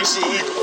esse ídolo.